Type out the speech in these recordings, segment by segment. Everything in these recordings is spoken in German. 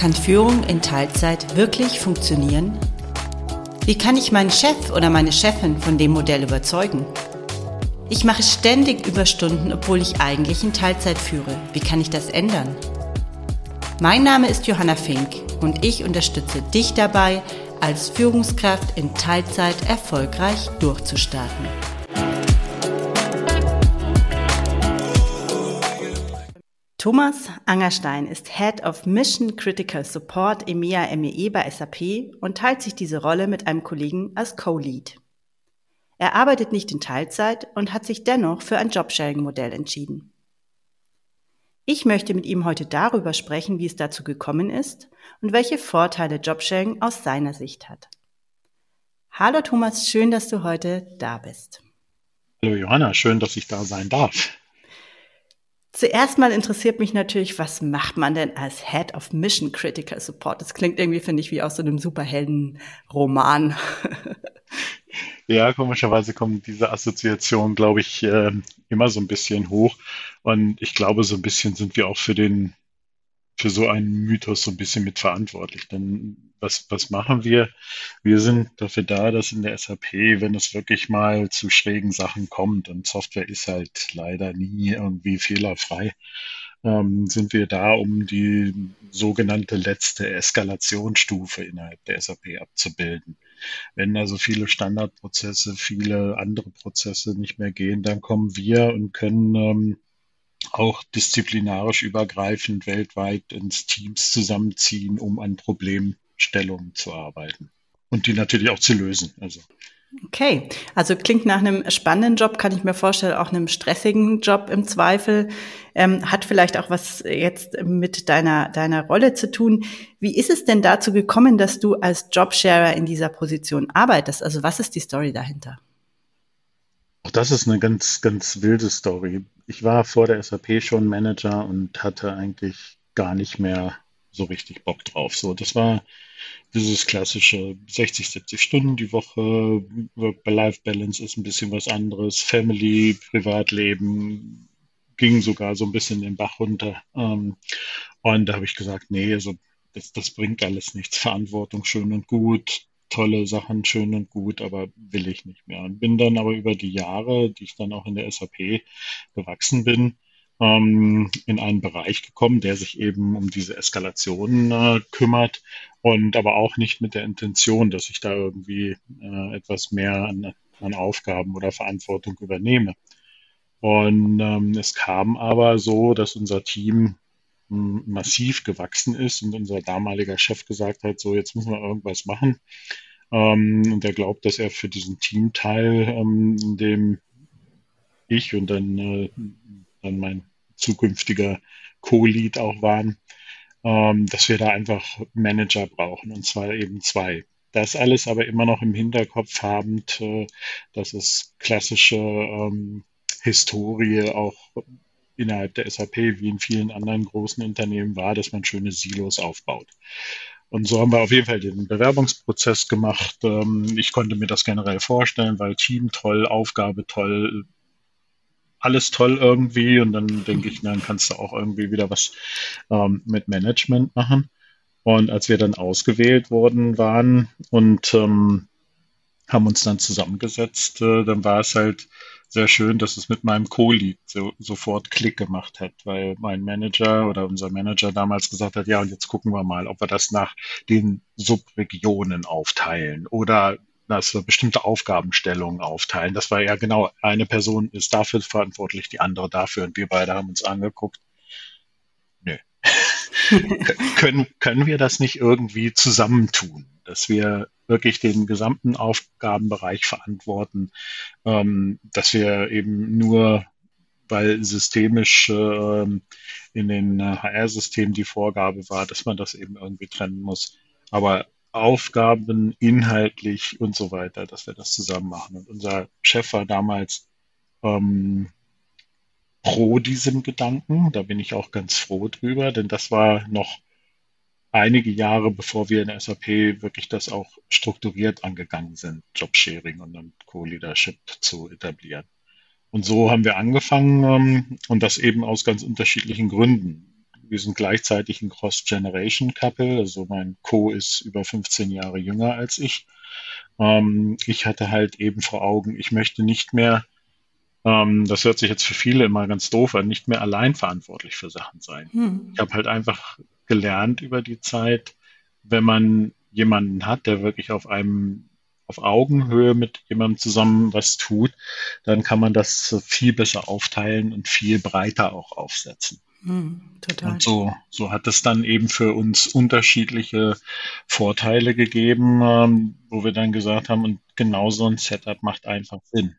Kann Führung in Teilzeit wirklich funktionieren? Wie kann ich meinen Chef oder meine Chefin von dem Modell überzeugen? Ich mache ständig Überstunden, obwohl ich eigentlich in Teilzeit führe. Wie kann ich das ändern? Mein Name ist Johanna Fink und ich unterstütze dich dabei, als Führungskraft in Teilzeit erfolgreich durchzustarten. Thomas Angerstein ist Head of Mission Critical Support EMEA MEE e bei SAP und teilt sich diese Rolle mit einem Kollegen als Co-Lead. Er arbeitet nicht in Teilzeit und hat sich dennoch für ein Jobsharing-Modell entschieden. Ich möchte mit ihm heute darüber sprechen, wie es dazu gekommen ist und welche Vorteile Jobsharing aus seiner Sicht hat. Hallo Thomas, schön, dass du heute da bist. Hallo Johanna, schön, dass ich da sein darf. Zuerst mal interessiert mich natürlich, was macht man denn als Head of Mission Critical Support? Das klingt irgendwie, finde ich, wie aus so einem Superhelden-Roman. Ja, komischerweise kommt diese Assoziation, glaube ich, äh, immer so ein bisschen hoch. Und ich glaube, so ein bisschen sind wir auch für den, für so einen Mythos so ein bisschen mitverantwortlich. Denn was, was machen wir? Wir sind dafür da, dass in der SAP, wenn es wirklich mal zu schrägen Sachen kommt, und Software ist halt leider nie irgendwie fehlerfrei, ähm, sind wir da, um die sogenannte letzte Eskalationsstufe innerhalb der SAP abzubilden. Wenn also viele Standardprozesse, viele andere Prozesse nicht mehr gehen, dann kommen wir und können ähm, auch disziplinarisch übergreifend weltweit ins Teams zusammenziehen, um an Problemen Stellung zu arbeiten und die natürlich auch zu lösen. Also. Okay, also klingt nach einem spannenden Job, kann ich mir vorstellen, auch einem stressigen Job im Zweifel. Ähm, hat vielleicht auch was jetzt mit deiner, deiner Rolle zu tun. Wie ist es denn dazu gekommen, dass du als Jobsharer in dieser Position arbeitest? Also was ist die Story dahinter? Auch das ist eine ganz, ganz wilde Story. Ich war vor der SAP schon Manager und hatte eigentlich gar nicht mehr so richtig Bock drauf. So, das war dieses klassische 60, 70 Stunden die Woche, Work-Life-Balance ist ein bisschen was anderes, Family, Privatleben ging sogar so ein bisschen den Bach runter. Ähm, und da habe ich gesagt, nee, also das, das bringt alles nichts. Verantwortung schön und gut, tolle Sachen schön und gut, aber will ich nicht mehr. Und bin dann aber über die Jahre, die ich dann auch in der SAP gewachsen bin, ähm, in einen Bereich gekommen, der sich eben um diese Eskalation äh, kümmert und aber auch nicht mit der Intention, dass ich da irgendwie äh, etwas mehr an, an Aufgaben oder Verantwortung übernehme. Und ähm, es kam aber so, dass unser Team massiv gewachsen ist und unser damaliger Chef gesagt hat, so jetzt müssen wir irgendwas machen. Ähm, und er glaubt, dass er für diesen Teamteil, ähm, in dem ich und dann, äh, dann mein zukünftiger Co-Lead auch waren, ähm, dass wir da einfach Manager brauchen und zwar eben zwei. Das alles aber immer noch im Hinterkopf habend, äh, dass es klassische Historie auch innerhalb der SAP wie in vielen anderen großen Unternehmen war, dass man schöne Silos aufbaut. Und so haben wir auf jeden Fall den Bewerbungsprozess gemacht. Ähm, ich konnte mir das generell vorstellen, weil Team toll, Aufgabe toll, alles toll irgendwie und dann denke ich, dann kannst du auch irgendwie wieder was ähm, mit Management machen. Und als wir dann ausgewählt worden waren und ähm, haben uns dann zusammengesetzt, äh, dann war es halt sehr schön, dass es mit meinem Co-Lead so, sofort Klick gemacht hat, weil mein Manager oder unser Manager damals gesagt hat, ja, und jetzt gucken wir mal, ob wir das nach den Subregionen aufteilen oder dass wir bestimmte Aufgabenstellungen aufteilen. Das war ja genau, eine Person ist dafür verantwortlich, die andere dafür. Und wir beide haben uns angeguckt. Nö. können, können wir das nicht irgendwie zusammentun, dass wir wirklich den gesamten Aufgabenbereich verantworten, ähm, dass wir eben nur, weil systemisch äh, in den HR-Systemen die Vorgabe war, dass man das eben irgendwie trennen muss. Aber Aufgaben inhaltlich und so weiter, dass wir das zusammen machen. Und unser Chef war damals ähm, pro diesem Gedanken. Da bin ich auch ganz froh drüber, denn das war noch einige Jahre, bevor wir in der SAP wirklich das auch strukturiert angegangen sind, Jobsharing und Co-Leadership zu etablieren. Und so haben wir angefangen ähm, und das eben aus ganz unterschiedlichen Gründen wir sind gleichzeitig ein Cross-Generation-Couple. Also mein Co ist über 15 Jahre jünger als ich. Ähm, ich hatte halt eben vor Augen, ich möchte nicht mehr, ähm, das hört sich jetzt für viele immer ganz doof an, nicht mehr allein verantwortlich für Sachen sein. Hm. Ich habe halt einfach gelernt über die Zeit, wenn man jemanden hat, der wirklich auf einem auf Augenhöhe mit jemandem zusammen was tut, dann kann man das viel besser aufteilen und viel breiter auch aufsetzen. Total. Und so, so hat es dann eben für uns unterschiedliche Vorteile gegeben, ähm, wo wir dann gesagt haben, und genau so ein Setup macht einfach Sinn.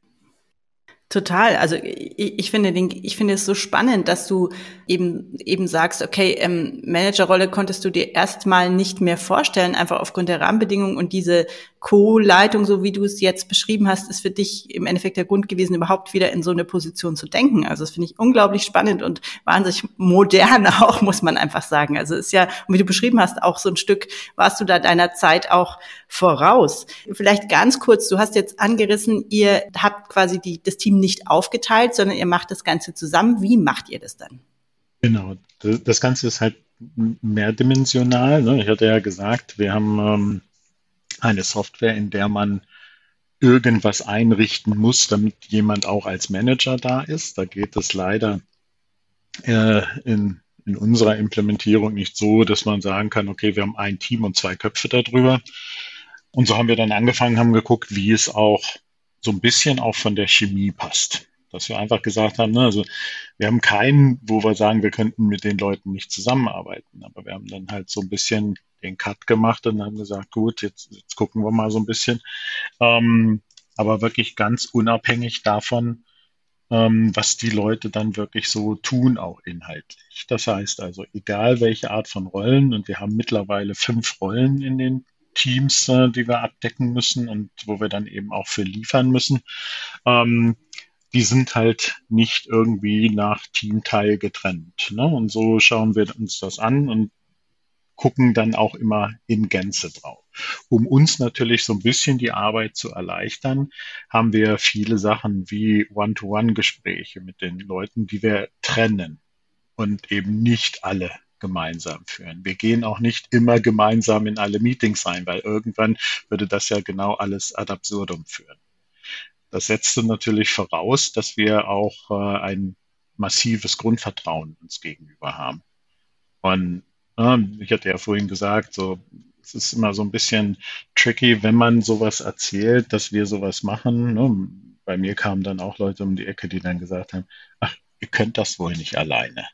Total. Also ich, ich finde den, ich finde es so spannend, dass du eben eben sagst, okay, ähm, Managerrolle konntest du dir erstmal nicht mehr vorstellen, einfach aufgrund der Rahmenbedingungen und diese Co-Leitung, so wie du es jetzt beschrieben hast, ist für dich im Endeffekt der Grund gewesen, überhaupt wieder in so eine Position zu denken. Also das finde ich unglaublich spannend und wahnsinnig modern auch, muss man einfach sagen. Also ist ja, wie du beschrieben hast, auch so ein Stück, warst du da deiner Zeit auch voraus. Vielleicht ganz kurz, du hast jetzt angerissen, ihr habt quasi die, das Team nicht aufgeteilt, sondern ihr macht das Ganze zusammen. Wie macht ihr das dann? Genau, das Ganze ist halt mehrdimensional. Ne? Ich hatte ja gesagt, wir haben ähm, eine Software, in der man irgendwas einrichten muss, damit jemand auch als Manager da ist. Da geht es leider äh, in, in unserer Implementierung nicht so, dass man sagen kann, okay, wir haben ein Team und zwei Köpfe darüber. Und so haben wir dann angefangen, haben geguckt, wie es auch so ein bisschen auch von der Chemie passt. Dass wir einfach gesagt haben, ne, also wir haben keinen, wo wir sagen, wir könnten mit den Leuten nicht zusammenarbeiten. Aber wir haben dann halt so ein bisschen den Cut gemacht und haben gesagt, gut, jetzt, jetzt gucken wir mal so ein bisschen. Ähm, aber wirklich ganz unabhängig davon, ähm, was die Leute dann wirklich so tun, auch inhaltlich. Das heißt also, egal welche Art von Rollen, und wir haben mittlerweile fünf Rollen in den Teams, äh, die wir abdecken müssen und wo wir dann eben auch für liefern müssen. Ähm, die sind halt nicht irgendwie nach Teamteil getrennt. Ne? Und so schauen wir uns das an und gucken dann auch immer in Gänze drauf. Um uns natürlich so ein bisschen die Arbeit zu erleichtern, haben wir viele Sachen wie One-to-One-Gespräche mit den Leuten, die wir trennen und eben nicht alle gemeinsam führen. Wir gehen auch nicht immer gemeinsam in alle Meetings rein, weil irgendwann würde das ja genau alles ad absurdum führen. Das setzte natürlich voraus, dass wir auch äh, ein massives Grundvertrauen uns gegenüber haben. Und ich hatte ja vorhin gesagt, so, es ist immer so ein bisschen tricky, wenn man sowas erzählt, dass wir sowas machen. Ne? Bei mir kamen dann auch Leute um die Ecke, die dann gesagt haben, ach, ihr könnt das wohl nicht alleine.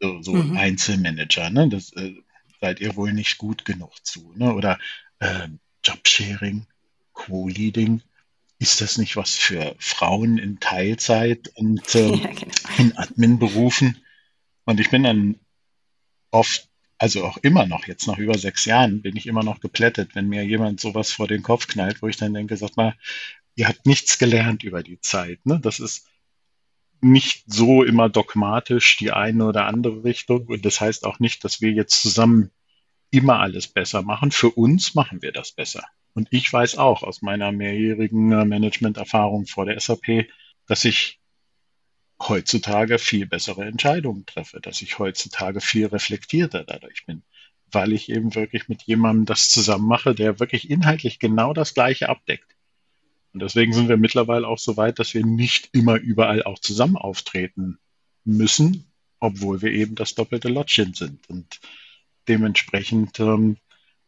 So, so mhm. Einzelmanager, ne? Das äh, seid ihr wohl nicht gut genug zu. Ne? Oder äh, Jobsharing, Co-Leading. Ist das nicht was für Frauen in Teilzeit und äh, ja, genau. in Admin-Berufen? Und ich bin dann oft, also auch immer noch, jetzt nach über sechs Jahren, bin ich immer noch geplättet, wenn mir jemand sowas vor den Kopf knallt, wo ich dann denke, sag mal, ihr habt nichts gelernt über die Zeit. Ne? Das ist nicht so immer dogmatisch die eine oder andere Richtung. Und das heißt auch nicht, dass wir jetzt zusammen immer alles besser machen. Für uns machen wir das besser. Und ich weiß auch aus meiner mehrjährigen äh, Management-Erfahrung vor der SAP, dass ich heutzutage viel bessere Entscheidungen treffe, dass ich heutzutage viel reflektierter dadurch bin, weil ich eben wirklich mit jemandem das zusammen mache, der wirklich inhaltlich genau das Gleiche abdeckt. Und deswegen sind wir mittlerweile auch so weit, dass wir nicht immer überall auch zusammen auftreten müssen, obwohl wir eben das doppelte Lotchen sind. Und dementsprechend ähm,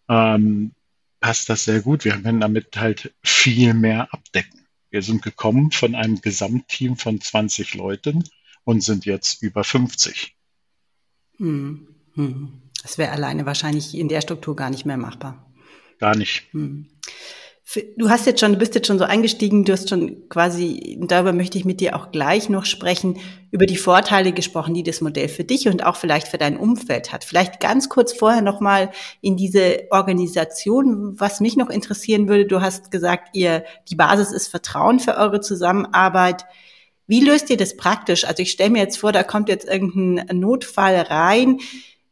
ähm, passt das sehr gut. Wir können damit halt viel mehr abdecken. Wir sind gekommen von einem Gesamtteam von 20 Leuten und sind jetzt über 50. Hm. Hm. Das wäre alleine wahrscheinlich in der Struktur gar nicht mehr machbar. Gar nicht. Hm. Du hast jetzt schon, du bist jetzt schon so eingestiegen, du hast schon quasi, darüber möchte ich mit dir auch gleich noch sprechen, über die Vorteile gesprochen, die das Modell für dich und auch vielleicht für dein Umfeld hat. Vielleicht ganz kurz vorher nochmal in diese Organisation, was mich noch interessieren würde. Du hast gesagt, ihr, die Basis ist Vertrauen für eure Zusammenarbeit. Wie löst ihr das praktisch? Also ich stelle mir jetzt vor, da kommt jetzt irgendein Notfall rein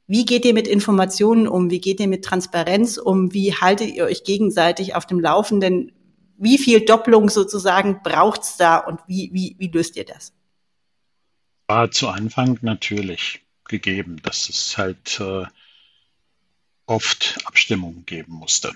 wie geht ihr mit Informationen um? Wie geht ihr mit Transparenz um? Wie haltet ihr euch gegenseitig auf dem Laufenden? Wie viel Doppelung sozusagen braucht's da und wie, wie, wie löst ihr das? War zu Anfang natürlich gegeben, dass es halt äh, oft Abstimmungen geben musste.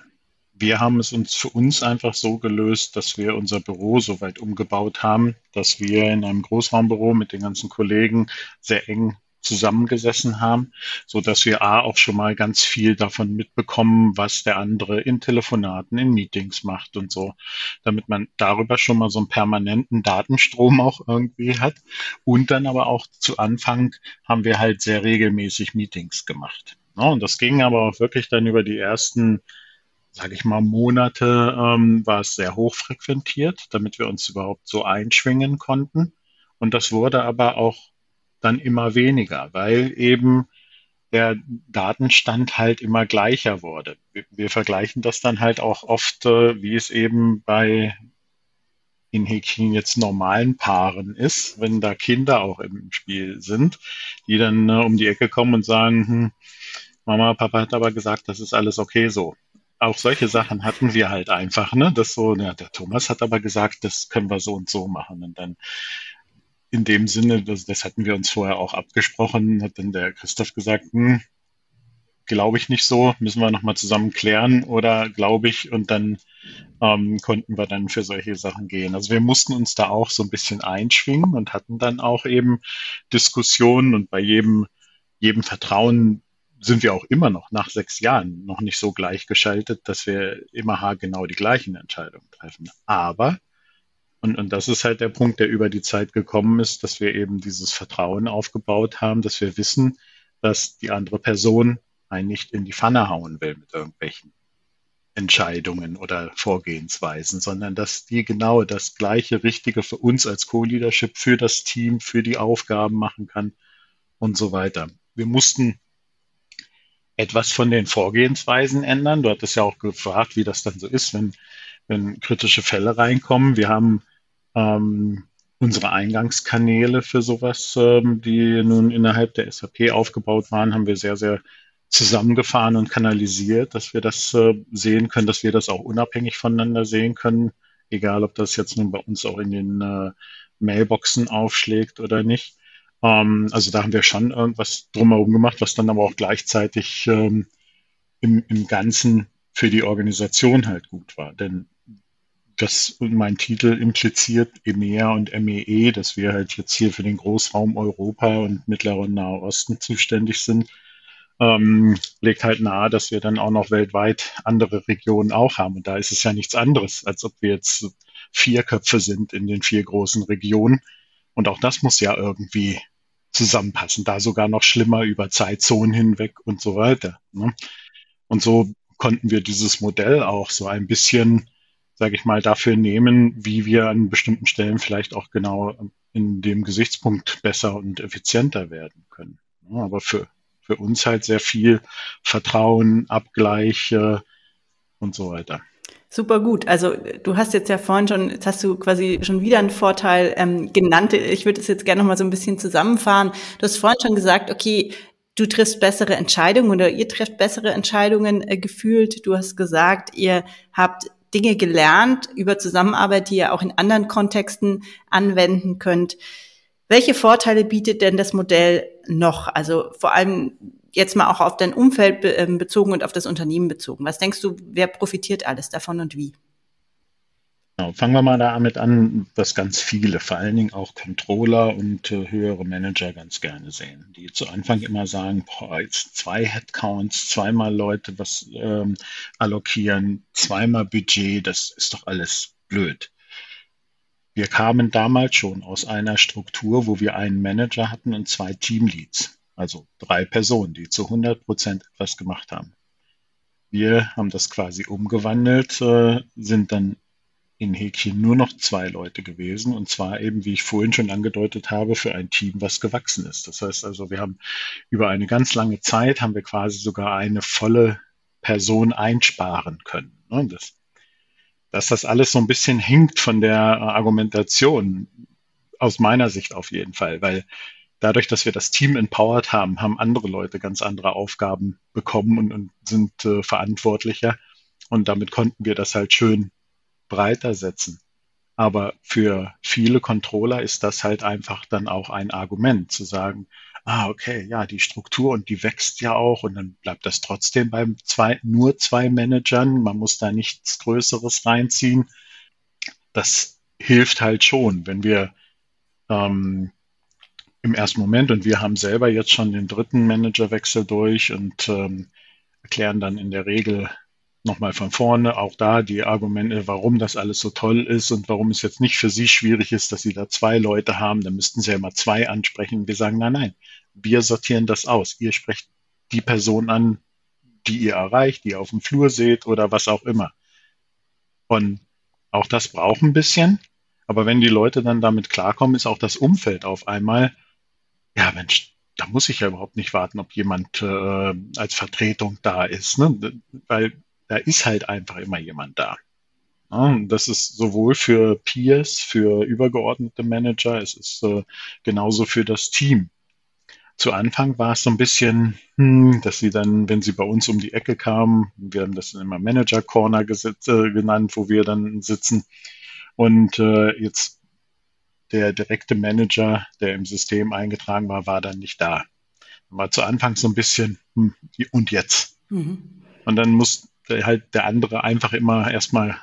Wir haben es uns für uns einfach so gelöst, dass wir unser Büro so weit umgebaut haben, dass wir in einem Großraumbüro mit den ganzen Kollegen sehr eng zusammengesessen haben, so dass wir A auch schon mal ganz viel davon mitbekommen, was der andere in Telefonaten, in Meetings macht und so, damit man darüber schon mal so einen permanenten Datenstrom auch irgendwie hat. Und dann aber auch zu Anfang haben wir halt sehr regelmäßig Meetings gemacht. Ja, und das ging aber auch wirklich dann über die ersten sage ich mal, Monate ähm, war es sehr hoch frequentiert, damit wir uns überhaupt so einschwingen konnten. Und das wurde aber auch dann immer weniger, weil eben der Datenstand halt immer gleicher wurde. Wir, wir vergleichen das dann halt auch oft, äh, wie es eben bei in Häkchen jetzt normalen Paaren ist, wenn da Kinder auch im Spiel sind, die dann äh, um die Ecke kommen und sagen, hm, Mama, Papa hat aber gesagt, das ist alles okay so. Auch solche Sachen hatten wir halt einfach, ne? Das so, ja, der Thomas hat aber gesagt, das können wir so und so machen. Und dann in dem Sinne, das, das hatten wir uns vorher auch abgesprochen, hat dann der Christoph gesagt, hm, glaube ich nicht so, müssen wir nochmal zusammen klären oder glaube ich und dann ähm, konnten wir dann für solche Sachen gehen. Also wir mussten uns da auch so ein bisschen einschwingen und hatten dann auch eben Diskussionen und bei jedem, jedem Vertrauen sind wir auch immer noch nach sechs Jahren noch nicht so gleichgeschaltet, dass wir immer genau die gleichen Entscheidungen treffen. Aber und, und das ist halt der Punkt, der über die Zeit gekommen ist, dass wir eben dieses Vertrauen aufgebaut haben, dass wir wissen, dass die andere Person einen nicht in die Pfanne hauen will mit irgendwelchen Entscheidungen oder Vorgehensweisen, sondern dass die genau das gleiche Richtige für uns als Co-Leadership, für das Team, für die Aufgaben machen kann und so weiter. Wir mussten etwas von den Vorgehensweisen ändern. Du hattest ja auch gefragt, wie das dann so ist, wenn, wenn kritische Fälle reinkommen. Wir haben ähm, unsere Eingangskanäle für sowas, ähm, die nun innerhalb der SAP aufgebaut waren, haben wir sehr, sehr zusammengefahren und kanalisiert, dass wir das äh, sehen können, dass wir das auch unabhängig voneinander sehen können, egal ob das jetzt nun bei uns auch in den äh, Mailboxen aufschlägt oder nicht. Ähm, also da haben wir schon irgendwas drumherum gemacht, was dann aber auch gleichzeitig ähm, im, im Ganzen für die Organisation halt gut war. Denn das mein Titel impliziert EMEA und MEE, dass wir halt jetzt hier für den Großraum Europa und Mittlerer und Nahe Osten zuständig sind, ähm, legt halt nahe, dass wir dann auch noch weltweit andere Regionen auch haben. Und da ist es ja nichts anderes, als ob wir jetzt vier Köpfe sind in den vier großen Regionen. Und auch das muss ja irgendwie zusammenpassen. Da sogar noch schlimmer über Zeitzonen hinweg und so weiter. Ne? Und so konnten wir dieses Modell auch so ein bisschen sage ich mal, dafür nehmen, wie wir an bestimmten Stellen vielleicht auch genau in dem Gesichtspunkt besser und effizienter werden können. Aber für, für uns halt sehr viel Vertrauen, Abgleich und so weiter. Super gut. Also du hast jetzt ja vorhin schon, jetzt hast du quasi schon wieder einen Vorteil ähm, genannt. Ich würde es jetzt gerne noch mal so ein bisschen zusammenfahren. Du hast vorhin schon gesagt, okay, du triffst bessere Entscheidungen oder ihr trefft bessere Entscheidungen äh, gefühlt. Du hast gesagt, ihr habt Dinge gelernt über Zusammenarbeit, die ihr auch in anderen Kontexten anwenden könnt. Welche Vorteile bietet denn das Modell noch? Also vor allem jetzt mal auch auf dein Umfeld ähm, bezogen und auf das Unternehmen bezogen. Was denkst du, wer profitiert alles davon und wie? Genau, fangen wir mal damit an, was ganz viele, vor allen Dingen auch Controller und äh, höhere Manager ganz gerne sehen, die zu Anfang immer sagen, boah, jetzt zwei Headcounts, zweimal Leute was ähm, allokieren, zweimal Budget, das ist doch alles blöd. Wir kamen damals schon aus einer Struktur, wo wir einen Manager hatten und zwei Teamleads, also drei Personen, die zu 100 Prozent etwas gemacht haben. Wir haben das quasi umgewandelt, äh, sind dann in Häkchen nur noch zwei Leute gewesen und zwar eben, wie ich vorhin schon angedeutet habe, für ein Team, was gewachsen ist. Das heißt also, wir haben über eine ganz lange Zeit haben wir quasi sogar eine volle Person einsparen können. Ne? Das, dass das alles so ein bisschen hinkt von der Argumentation, aus meiner Sicht auf jeden Fall, weil dadurch, dass wir das Team empowered haben, haben andere Leute ganz andere Aufgaben bekommen und, und sind äh, verantwortlicher. Und damit konnten wir das halt schön breiter setzen. Aber für viele Controller ist das halt einfach dann auch ein Argument zu sagen, ah, okay, ja, die Struktur und die wächst ja auch und dann bleibt das trotzdem beim zwei, nur zwei Managern. Man muss da nichts Größeres reinziehen. Das hilft halt schon, wenn wir ähm, im ersten Moment und wir haben selber jetzt schon den dritten Managerwechsel durch und ähm, erklären dann in der Regel nochmal von vorne auch da die Argumente, warum das alles so toll ist und warum es jetzt nicht für Sie schwierig ist, dass Sie da zwei Leute haben, dann müssten Sie ja immer zwei ansprechen. Wir sagen, nein, nein, wir sortieren das aus. Ihr sprecht die Person an, die ihr erreicht, die ihr auf dem Flur seht oder was auch immer. Und auch das braucht ein bisschen. Aber wenn die Leute dann damit klarkommen, ist auch das Umfeld auf einmal, ja Mensch, da muss ich ja überhaupt nicht warten, ob jemand äh, als Vertretung da ist, ne? weil da ist halt einfach immer jemand da. Das ist sowohl für Peers, für übergeordnete Manager, es ist äh, genauso für das Team. Zu Anfang war es so ein bisschen, hm, dass sie dann, wenn sie bei uns um die Ecke kamen, wir haben das dann immer Manager Corner äh, genannt, wo wir dann sitzen. Und äh, jetzt der direkte Manager, der im System eingetragen war, war dann nicht da. War zu Anfang so ein bisschen, hm, und jetzt? Mhm. Und dann muss halt der andere einfach immer erstmal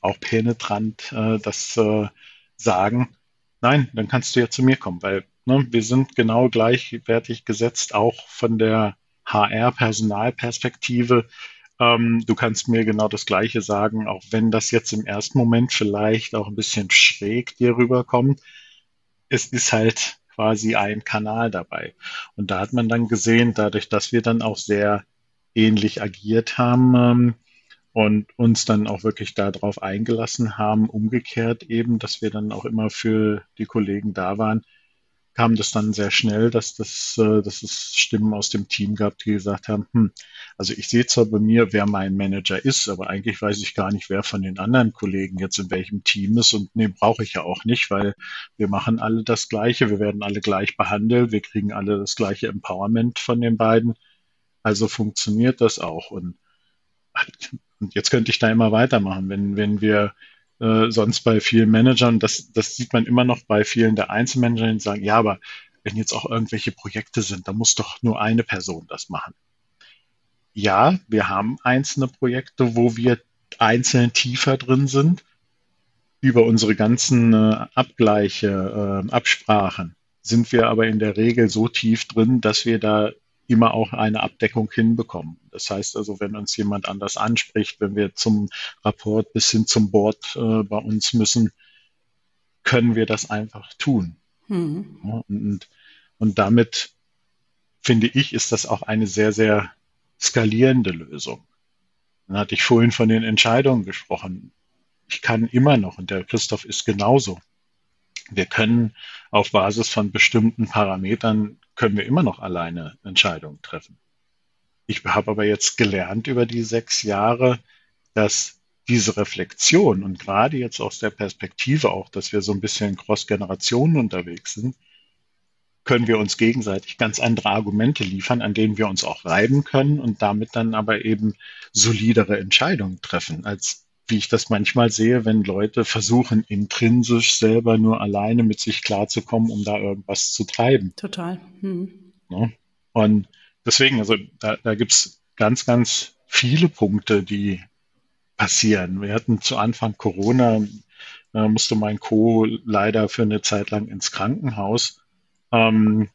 auch penetrant äh, das äh, sagen, nein, dann kannst du ja zu mir kommen, weil ne, wir sind genau gleichwertig gesetzt, auch von der HR-Personalperspektive. Ähm, du kannst mir genau das Gleiche sagen, auch wenn das jetzt im ersten Moment vielleicht auch ein bisschen schräg dir rüberkommt. Es ist halt quasi ein Kanal dabei. Und da hat man dann gesehen, dadurch, dass wir dann auch sehr ähnlich agiert haben ähm, und uns dann auch wirklich darauf eingelassen haben, umgekehrt eben, dass wir dann auch immer für die Kollegen da waren, kam das dann sehr schnell, dass, das, äh, dass es Stimmen aus dem Team gab, die gesagt haben, hm, also ich sehe zwar bei mir, wer mein Manager ist, aber eigentlich weiß ich gar nicht, wer von den anderen Kollegen jetzt in welchem Team ist. Und nee, brauche ich ja auch nicht, weil wir machen alle das Gleiche, wir werden alle gleich behandelt, wir kriegen alle das gleiche Empowerment von den beiden. Also funktioniert das auch. Und, und jetzt könnte ich da immer weitermachen, wenn, wenn wir äh, sonst bei vielen Managern, das, das sieht man immer noch bei vielen der Einzelmanager, die sagen, ja, aber wenn jetzt auch irgendwelche Projekte sind, da muss doch nur eine Person das machen. Ja, wir haben einzelne Projekte, wo wir einzeln tiefer drin sind, über unsere ganzen äh, Abgleiche, äh, Absprachen sind wir aber in der Regel so tief drin, dass wir da immer auch eine Abdeckung hinbekommen. Das heißt also, wenn uns jemand anders anspricht, wenn wir zum Rapport bis hin zum Board äh, bei uns müssen, können wir das einfach tun. Mhm. Ja, und, und damit finde ich, ist das auch eine sehr, sehr skalierende Lösung. Dann hatte ich vorhin von den Entscheidungen gesprochen. Ich kann immer noch, und der Christoph ist genauso, wir können auf Basis von bestimmten Parametern können wir immer noch alleine Entscheidungen treffen. Ich habe aber jetzt gelernt über die sechs Jahre, dass diese Reflexion und gerade jetzt aus der Perspektive auch, dass wir so ein bisschen Cross-Generationen unterwegs sind, können wir uns gegenseitig ganz andere Argumente liefern, an denen wir uns auch reiben können und damit dann aber eben solidere Entscheidungen treffen, als wie ich das manchmal sehe, wenn Leute versuchen, intrinsisch selber nur alleine mit sich klarzukommen, um da irgendwas zu treiben. Total. Hm. Ja? Und deswegen, also da, da gibt es ganz, ganz viele Punkte, die passieren. Wir hatten zu Anfang Corona, da musste mein Co. leider für eine Zeit lang ins Krankenhaus. Ähm,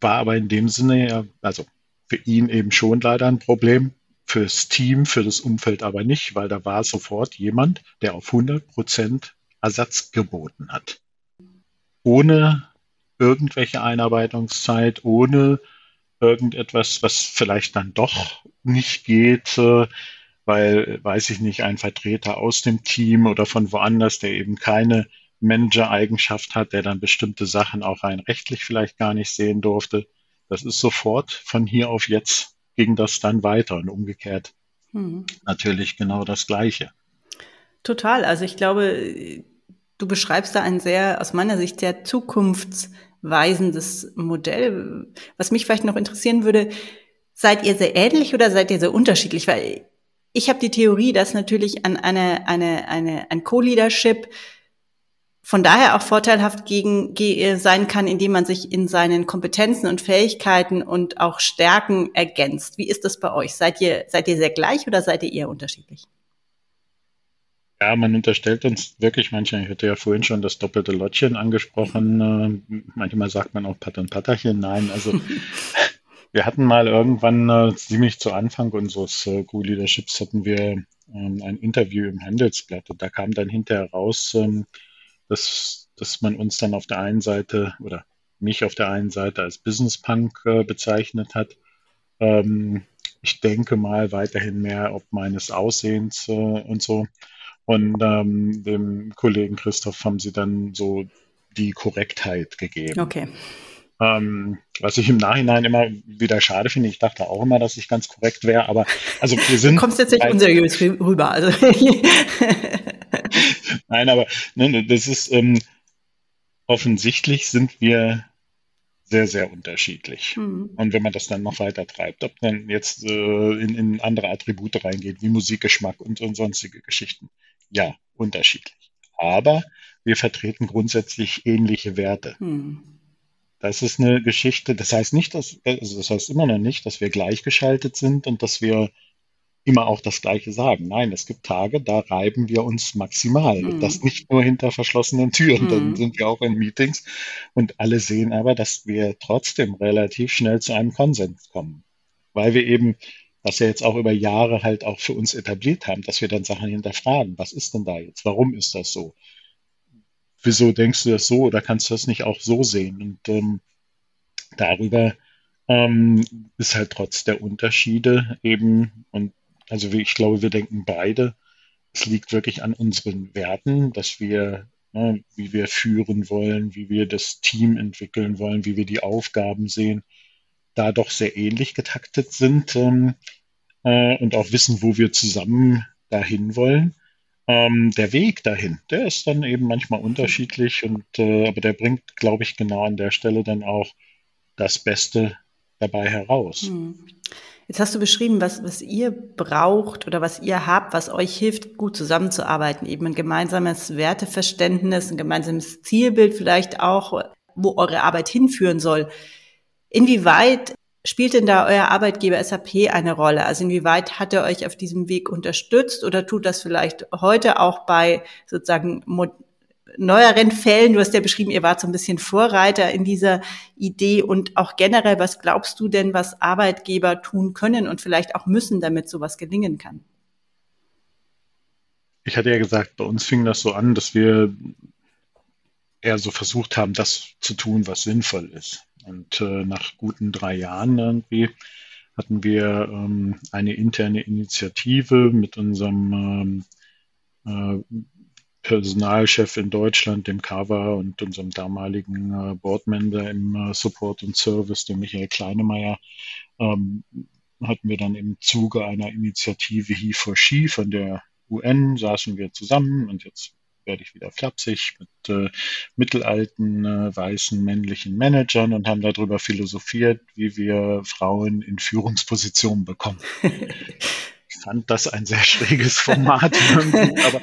war aber in dem Sinne ja, also für ihn eben schon leider ein Problem, fürs Team, für das Umfeld aber nicht, weil da war sofort jemand, der auf 100 Prozent Ersatz geboten hat. Ohne irgendwelche Einarbeitungszeit, ohne irgendetwas, was vielleicht dann doch nicht geht, äh, weil, weiß ich nicht, ein Vertreter aus dem Team oder von woanders, der eben keine Manager-Eigenschaft hat, der dann bestimmte Sachen auch rein rechtlich vielleicht gar nicht sehen durfte. Das ist sofort von hier auf jetzt ging das dann weiter und umgekehrt hm. natürlich genau das Gleiche. Total. Also ich glaube, du beschreibst da ein sehr, aus meiner Sicht, sehr zukunftsweisendes Modell. Was mich vielleicht noch interessieren würde, seid ihr sehr ähnlich oder seid ihr sehr unterschiedlich? Weil ich habe die Theorie, dass natürlich an eine, eine, eine, ein Co-Leadership von daher auch vorteilhaft gegen, sein kann, indem man sich in seinen Kompetenzen und Fähigkeiten und auch Stärken ergänzt. Wie ist das bei euch? Seid ihr, seid ihr sehr gleich oder seid ihr eher unterschiedlich? Ja, man unterstellt uns wirklich manchmal, ich hatte ja vorhin schon das doppelte Lottchen angesprochen, äh, manchmal sagt man auch Pat und Patterchen. Nein, also wir hatten mal irgendwann äh, ziemlich zu Anfang unseres äh, Google Leaderships hatten wir ähm, ein Interview im Handelsblatt und da kam dann hinterher raus, ähm, dass, dass man uns dann auf der einen Seite oder mich auf der einen Seite als Business Punk äh, bezeichnet hat. Ähm, ich denke mal weiterhin mehr ob meines Aussehens äh, und so. Und ähm, dem Kollegen Christoph haben sie dann so die Korrektheit gegeben. Okay. Ähm, was ich im Nachhinein immer wieder schade finde. Ich dachte auch immer, dass ich ganz korrekt wäre, aber also wir sind. Du kommst jetzt nicht unseriös rüber. Also. Nein, aber ne, das ist ähm, offensichtlich sind wir sehr, sehr unterschiedlich. Mhm. Und wenn man das dann noch weiter treibt, ob man jetzt äh, in, in andere Attribute reingeht, wie Musikgeschmack und, und sonstige Geschichten, ja, unterschiedlich. Aber wir vertreten grundsätzlich ähnliche Werte. Mhm. Das ist eine Geschichte, das heißt nicht, dass, also das heißt immer noch nicht, dass wir gleichgeschaltet sind und dass wir immer auch das Gleiche sagen. Nein, es gibt Tage, da reiben wir uns maximal. Mhm. Das nicht nur hinter verschlossenen Türen. Mhm. Dann sind wir auch in Meetings und alle sehen aber, dass wir trotzdem relativ schnell zu einem Konsens kommen. Weil wir eben das ja jetzt auch über Jahre halt auch für uns etabliert haben, dass wir dann Sachen hinterfragen. Was ist denn da jetzt? Warum ist das so? Wieso denkst du das so oder kannst du das nicht auch so sehen? Und ähm, darüber ähm, ist halt trotz der Unterschiede eben und also ich glaube, wir denken beide, es liegt wirklich an unseren Werten, dass wir, ne, wie wir führen wollen, wie wir das Team entwickeln wollen, wie wir die Aufgaben sehen, da doch sehr ähnlich getaktet sind ähm, äh, und auch wissen, wo wir zusammen dahin wollen. Ähm, der Weg dahin, der ist dann eben manchmal unterschiedlich und äh, aber der bringt, glaube ich, genau an der Stelle dann auch das Beste dabei heraus. Hm. Jetzt hast du beschrieben, was, was ihr braucht oder was ihr habt, was euch hilft, gut zusammenzuarbeiten. Eben ein gemeinsames Werteverständnis, ein gemeinsames Zielbild vielleicht auch, wo eure Arbeit hinführen soll. Inwieweit spielt denn da euer Arbeitgeber SAP eine Rolle? Also inwieweit hat er euch auf diesem Weg unterstützt oder tut das vielleicht heute auch bei sozusagen neueren Fällen, du hast ja beschrieben, ihr wart so ein bisschen Vorreiter in dieser Idee und auch generell, was glaubst du denn, was Arbeitgeber tun können und vielleicht auch müssen, damit sowas gelingen kann? Ich hatte ja gesagt, bei uns fing das so an, dass wir eher so versucht haben, das zu tun, was sinnvoll ist. Und äh, nach guten drei Jahren irgendwie hatten wir ähm, eine interne Initiative mit unserem ähm, äh, Personalchef in Deutschland, dem Kava und unserem damaligen äh, Boardmember im äh, Support und Service, dem Michael Kleinemeier, ähm, hatten wir dann im Zuge einer Initiative He for She von der UN, saßen wir zusammen und jetzt werde ich wieder flapsig mit äh, mittelalten äh, weißen männlichen Managern und haben darüber philosophiert, wie wir Frauen in Führungspositionen bekommen. ich fand das ein sehr schräges Format, aber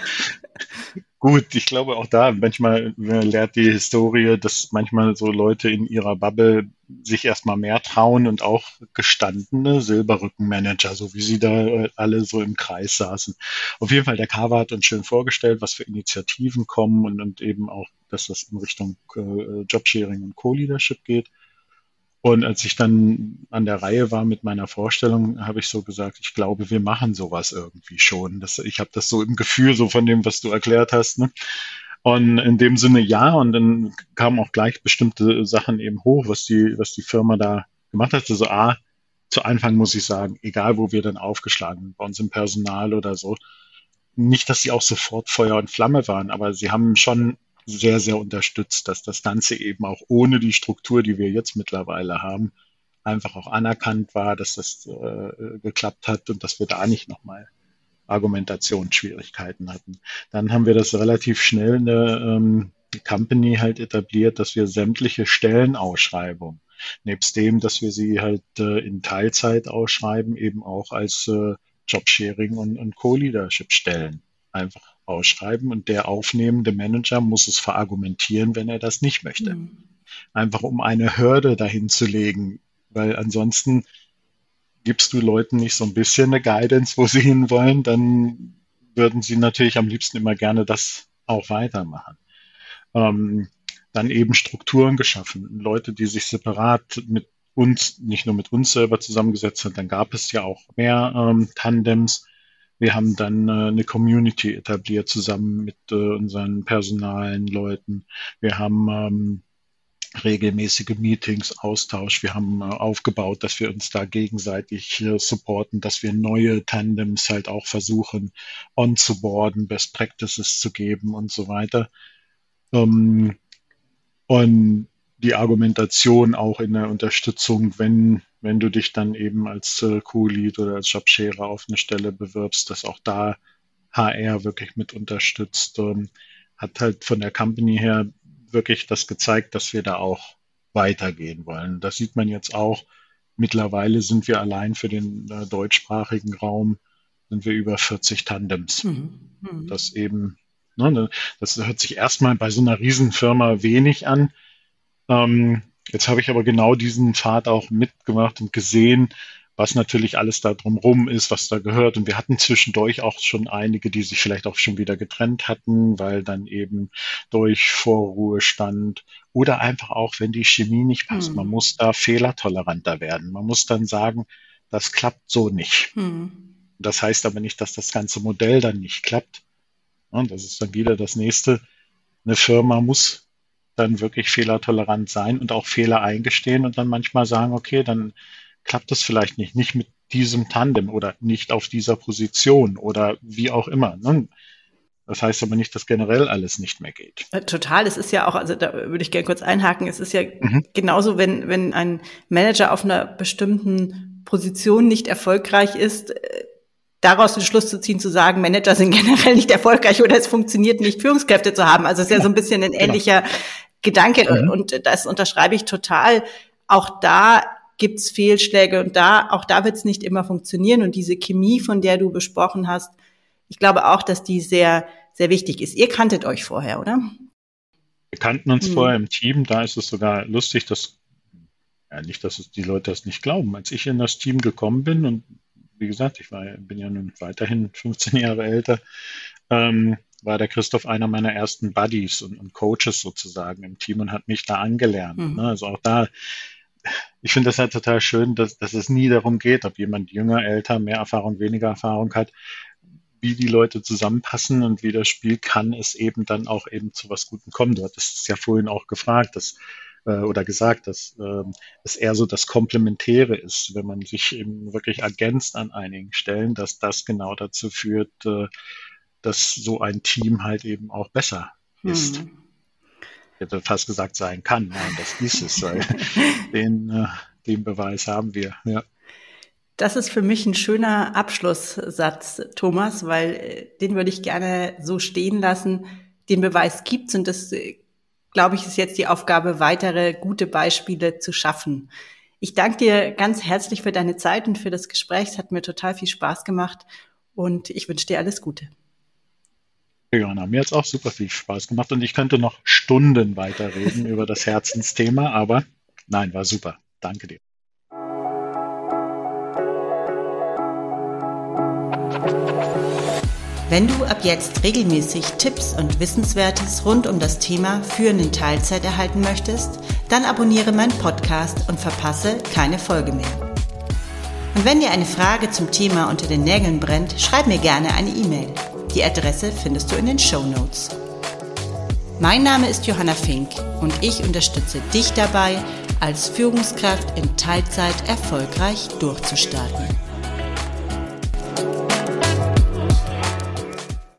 Gut, ich glaube auch da, manchmal lehrt die Historie, dass manchmal so Leute in ihrer Bubble sich erstmal mehr trauen und auch gestandene Silberrückenmanager, so wie sie da äh, alle so im Kreis saßen. Auf jeden Fall, der Carver hat uns schön vorgestellt, was für Initiativen kommen und, und eben auch, dass das in Richtung äh, Jobsharing und Co-Leadership geht. Und als ich dann an der Reihe war mit meiner Vorstellung, habe ich so gesagt, ich glaube, wir machen sowas irgendwie schon. Das, ich habe das so im Gefühl, so von dem, was du erklärt hast. Ne? Und in dem Sinne ja, und dann kamen auch gleich bestimmte Sachen eben hoch, was die, was die Firma da gemacht hat. Also A, zu Anfang muss ich sagen, egal wo wir dann aufgeschlagen, bei uns im Personal oder so, nicht, dass sie auch sofort Feuer und Flamme waren, aber sie haben schon sehr, sehr unterstützt, dass das Ganze eben auch ohne die Struktur, die wir jetzt mittlerweile haben, einfach auch anerkannt war, dass das äh, geklappt hat und dass wir da nicht nochmal Argumentationsschwierigkeiten hatten. Dann haben wir das relativ schnell in der ähm, Company halt etabliert, dass wir sämtliche Stellenausschreibungen, nebst dem, dass wir sie halt äh, in Teilzeit ausschreiben, eben auch als äh, Jobsharing und, und Co-Leadership stellen, einfach ausschreiben und der aufnehmende Manager muss es verargumentieren, wenn er das nicht möchte. Mhm. Einfach um eine Hürde dahin zu legen, weil ansonsten gibst du Leuten nicht so ein bisschen eine Guidance, wo sie hinwollen, dann würden sie natürlich am liebsten immer gerne das auch weitermachen. Ähm, dann eben Strukturen geschaffen, Leute, die sich separat mit uns, nicht nur mit uns selber zusammengesetzt haben, dann gab es ja auch mehr ähm, Tandems. Wir haben dann äh, eine Community etabliert zusammen mit äh, unseren personalen Leuten. Wir haben ähm, regelmäßige Meetings, Austausch. Wir haben äh, aufgebaut, dass wir uns da gegenseitig äh, supporten, dass wir neue Tandems halt auch versuchen onzuboarden, Best Practices zu geben und so weiter. Ähm, und die Argumentation auch in der Unterstützung, wenn, wenn du dich dann eben als äh, Co-Lead oder als Jobshare auf eine Stelle bewirbst, dass auch da HR wirklich mit unterstützt, ähm, hat halt von der Company her wirklich das gezeigt, dass wir da auch weitergehen wollen. Das sieht man jetzt auch. Mittlerweile sind wir allein für den äh, deutschsprachigen Raum sind wir über 40 Tandems. Mhm. Mhm. Das eben, ne, ne, das hört sich erstmal bei so einer Riesenfirma wenig an. Ähm, jetzt habe ich aber genau diesen Pfad auch mitgemacht und gesehen, was natürlich alles da drumrum ist, was da gehört. Und wir hatten zwischendurch auch schon einige, die sich vielleicht auch schon wieder getrennt hatten, weil dann eben durch Vorruhestand oder einfach auch, wenn die Chemie nicht passt. Hm. Man muss da fehlertoleranter werden. Man muss dann sagen, das klappt so nicht. Hm. Das heißt aber nicht, dass das ganze Modell dann nicht klappt. Und das ist dann wieder das nächste. Eine Firma muss dann wirklich fehlertolerant sein und auch Fehler eingestehen und dann manchmal sagen, okay, dann klappt es vielleicht nicht, nicht mit diesem Tandem oder nicht auf dieser Position oder wie auch immer. Ne? Das heißt aber nicht, dass generell alles nicht mehr geht. Äh, total. Es ist ja auch, also da würde ich gerne kurz einhaken. Es ist ja mhm. genauso, wenn, wenn ein Manager auf einer bestimmten Position nicht erfolgreich ist, äh, daraus den Schluss zu ziehen, zu sagen, Manager sind generell nicht erfolgreich oder es funktioniert nicht, Führungskräfte zu haben. Also es ist ja so ein bisschen ein genau. ähnlicher. Gedanke mhm. und das unterschreibe ich total. Auch da gibt's Fehlschläge und da, auch da wird's nicht immer funktionieren. Und diese Chemie, von der du besprochen hast, ich glaube auch, dass die sehr, sehr wichtig ist. Ihr kanntet euch vorher, oder? Wir kannten uns hm. vorher im Team. Da ist es sogar lustig, dass, ja, nicht, dass es die Leute das nicht glauben. Als ich in das Team gekommen bin und wie gesagt, ich war, bin ja nun weiterhin 15 Jahre älter, ähm, war der Christoph einer meiner ersten Buddies und, und, Coaches sozusagen im Team und hat mich da angelernt. Mhm. Ne? Also auch da ich finde das halt total schön, dass, dass es nie darum geht, ob jemand jünger, älter, mehr Erfahrung, weniger Erfahrung hat, wie die Leute zusammenpassen und wie das Spiel kann es eben dann auch eben zu was Gutem kommen. Du hattest es ja vorhin auch gefragt, dass äh, oder gesagt, dass äh, es eher so das Komplementäre ist, wenn man sich eben wirklich ergänzt an einigen Stellen, dass das genau dazu führt, äh, dass so ein Team halt eben auch besser ist. Hm hätte fast gesagt sein kann. Nein, das ist es, den, äh, den Beweis haben wir. Ja. Das ist für mich ein schöner Abschlusssatz, Thomas, weil äh, den würde ich gerne so stehen lassen. Den Beweis gibt's und das, äh, glaube ich, ist jetzt die Aufgabe, weitere gute Beispiele zu schaffen. Ich danke dir ganz herzlich für deine Zeit und für das Gespräch. Es hat mir total viel Spaß gemacht und ich wünsche dir alles Gute. Johanna, mir hat es auch super viel Spaß gemacht und ich könnte noch Stunden weiterreden über das Herzensthema, aber nein, war super. Danke dir. Wenn du ab jetzt regelmäßig Tipps und Wissenswertes rund um das Thema Führen in Teilzeit erhalten möchtest, dann abonniere meinen Podcast und verpasse keine Folge mehr. Und wenn dir eine Frage zum Thema unter den Nägeln brennt, schreib mir gerne eine E-Mail. Die Adresse findest du in den Show Notes. Mein Name ist Johanna Fink und ich unterstütze dich dabei, als Führungskraft in Teilzeit erfolgreich durchzustarten.